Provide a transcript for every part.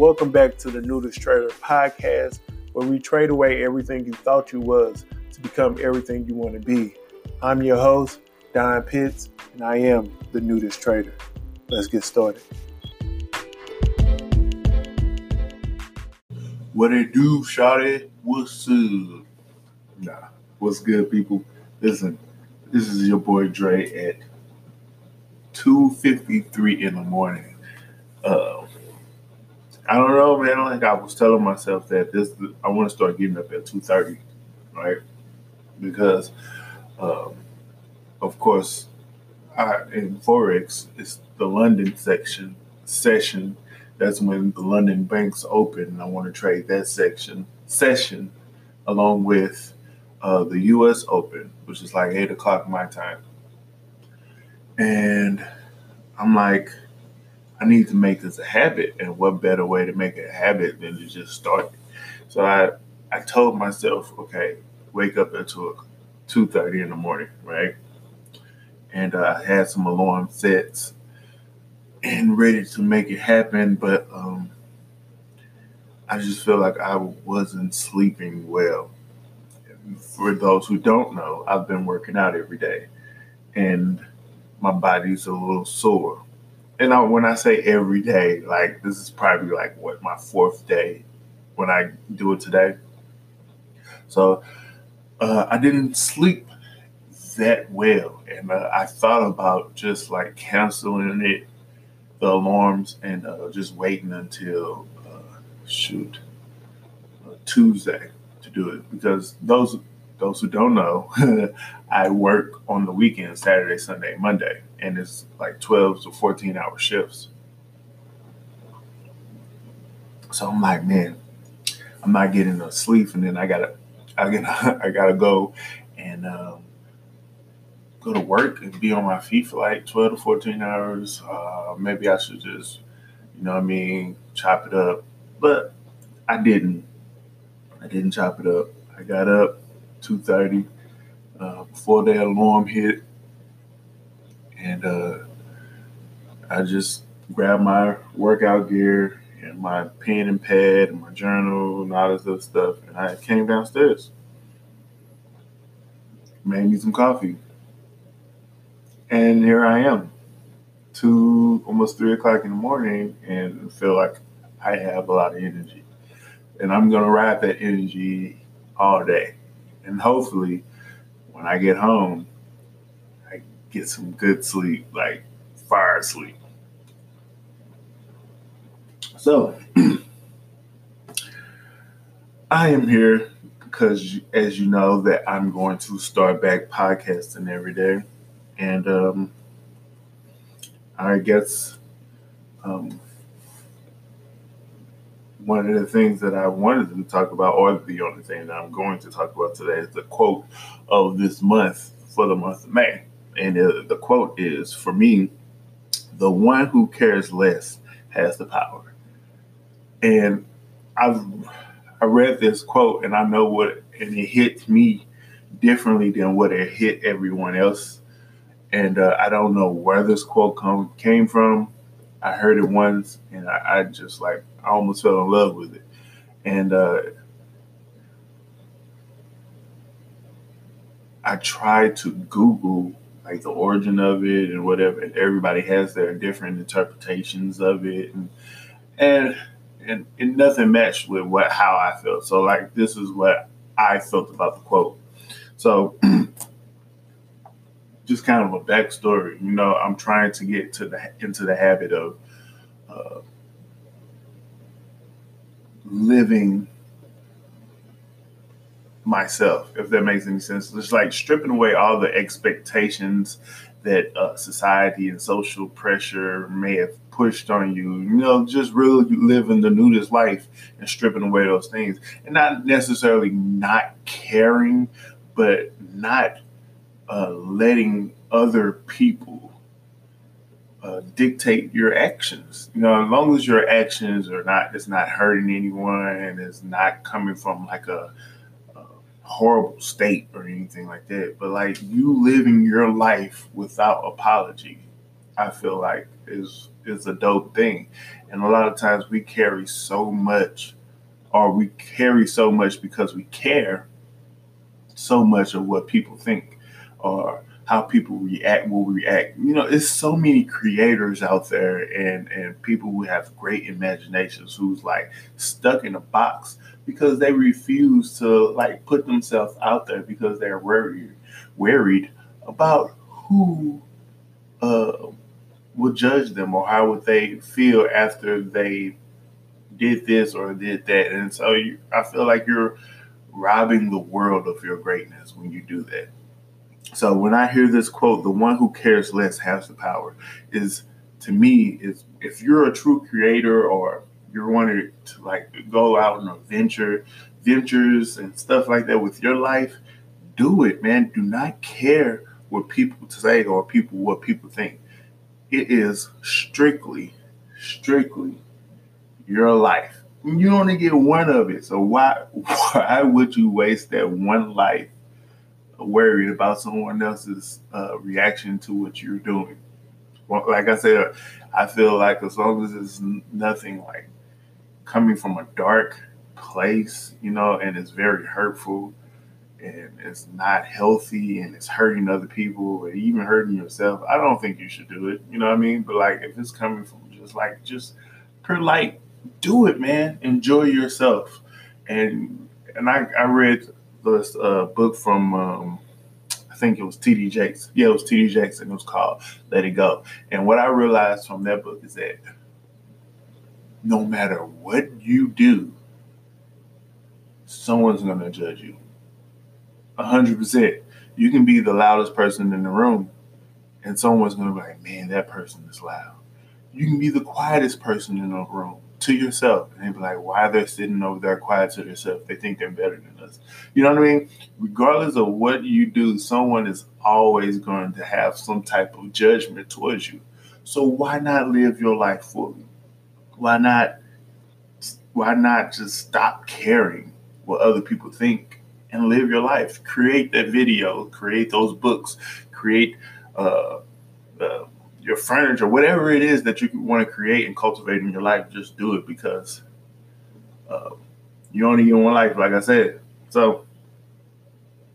welcome back to the Nudist Trader podcast, where we trade away everything you thought you was to become everything you want to be. I'm your host, Don Pitts, and I am the Nudist Trader. Let's get started. What it do, Shotty? What's up? Nah, what's good, people? Listen, this is your boy Dre at 2.53 in the morning. Uh, I don't know, man. Like I was telling myself that this, I want to start getting up at 2.30, right? Because, um, of course, I, in Forex, it's the London section session. That's when the London banks open, and I want to trade that section session along with uh, the U.S. Open, which is like eight o'clock my time. And I'm like, I need to make this a habit, and what better way to make it a habit than to just start? it? So I I told myself, okay, wake up at two two thirty in the morning, right? And uh, I had some alarm sets and ready to make it happen, but um, I just feel like I wasn't sleeping well for those who don't know, I've been working out every day and my body's a little sore. And I, when I say every day, like this is probably like what my fourth day when I do it today. So uh, I didn't sleep that well, and uh, I thought about just like canceling it, the alarms, and uh, just waiting until uh, shoot uh, Tuesday to do it because those those who don't know, I work on the weekend, Saturday, Sunday, Monday, and it's like 12 to 14 hour shifts. So I'm like, man, I'm not getting enough sleep, and then I gotta, I gotta, I gotta go and um, go to work and be on my feet for like 12 to 14 hours. Uh, maybe I should just, you know, what I mean, chop it up, but I didn't. I didn't chop it up. I got up, 2.30 uh, before that alarm hit. And uh, I just grabbed my workout gear and my pen and pad and my journal and all this other stuff. And I came downstairs. Made me some coffee. And here I am, two, almost three o'clock in the morning, and feel like I have a lot of energy. And I'm to ride that energy all day and hopefully when I get home, get some good sleep, like fire sleep. So I am here because, as you know, that I'm going to start back podcasting every day, and um, I guess um, one of the things that I wanted to talk about, or the only thing that I'm going to talk about today, is the quote of this month for the month of May. And uh, the quote is For me, the one who cares less has the power. And I've I read this quote and I know what and it hit me differently than what it hit everyone else. And uh, I don't know where this quote come, came from. I heard it once and I, I just like I almost fell in love with it. And uh, I tried to Google like the origin of it and whatever, and everybody has their different interpretations of it, and and and, and nothing matched with what how I felt. So like this is what I felt about the quote. So just kind of a backstory. You know, I'm trying to get to the into the habit of uh, living myself, if that makes any sense. It's like stripping away all the expectations that uh, society and social pressure may have pushed on you. You know, just really living the nudist life and stripping away those things, and not necessarily not caring, but not uh, letting other people uh, dictate your actions. You know, as long as your actions are not, it's not hurting anyone and it's not coming from like a, a horrible state or anything like that. But like you living your life without apology, I feel like is is a dope thing. And a lot of times we carry so much or we carry so much because we care so much of what people think or how people react will react. You know, it's so many creators out there and and people who have great imaginations who's like stuck in a box because they refuse to like put themselves out there because they're worried worried about who uh, will judge them or how would they feel after they did this or did that. And so you, I feel like you're robbing the world of your greatness when you do that. So when I hear this quote, the one who cares less has the power, is to me is if you're a true creator or you're wanting to like go out on a venture, ventures and stuff like that with your life, do it, man. Do not care what people say or people what people think. It is strictly, strictly your life. You only get one of it. So why why would you waste that one life worried about someone else's uh, reaction to what you're doing? Well, like I said, I feel like as long as it's nothing like coming from a dark place, you know, and it's very hurtful and it's not healthy and it's hurting other people or even hurting yourself, I don't think you should do it. You know what I mean? But like if it's coming from just like just per like do it, man. Enjoy yourself. And and I, I read this uh, book from um, I think it was TD Jakes. Yeah, it was TD Jakes, and it was called Let It Go. And what I realized from that book is that no matter what you do, someone's gonna judge you hundred percent. You can be the loudest person in the room, and someone's gonna be like, "Man, that person is loud." You can be the quietest person in the room to yourself, and they be like, "Why they're sitting over there quiet to themselves? They think they're better than us." You know what I mean? Regardless of what you do, someone is always going to have some type of judgment towards you. So why not live your life fully? Why not? Why not just stop caring what other people think and live your life. Create that video, create those books, create uh, uh, your furniture, whatever it is that you want to create and cultivate in your life. Just do it because uh, you only get one life, like I said. So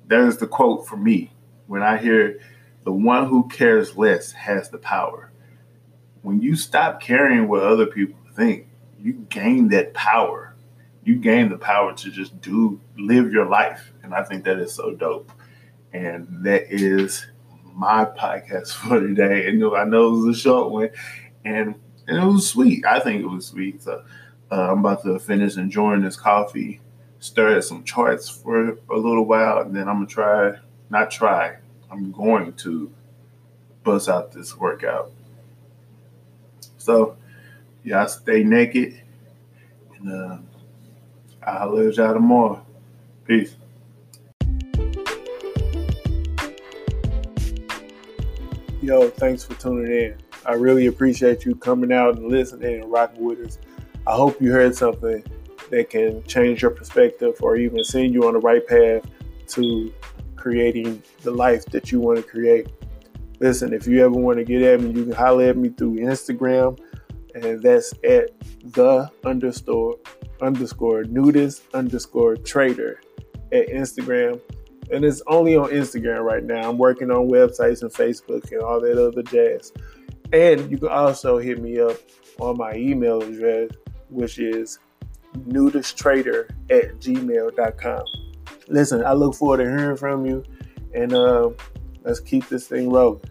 there's the quote for me when I hear the one who cares less has the power. When you stop caring what other people think, you gain that power. You gain the power to just do live your life and i think that is so dope. And that is my podcast for today. And i know it was a short one and, and it was sweet. I think it was sweet. So uh, i'm about to finish enjoying this coffee stir at some charts for a little while and then i'm gonna try not try i'm going to bust out this workout. So yeah stay naked and uh, I'll live y'all tomorrow. Peace. Yo, thanks for tuning in. I really appreciate you coming out and listening and rocking with us. I hope you heard something that can change your perspective or even send you on the right path to creating the life that you want to create. Listen, if you ever want to get at me, you can holler at me through Instagram, and that's at the underscore underscore nudist underscore trader at Instagram. And it's only on Instagram right now. I'm working on websites and Facebook and all that other jazz. And you can also hit me up on my email address, which is nudisttrader at gmail.com. Listen, I look forward to hearing from you and uh, let's keep this thing rolling.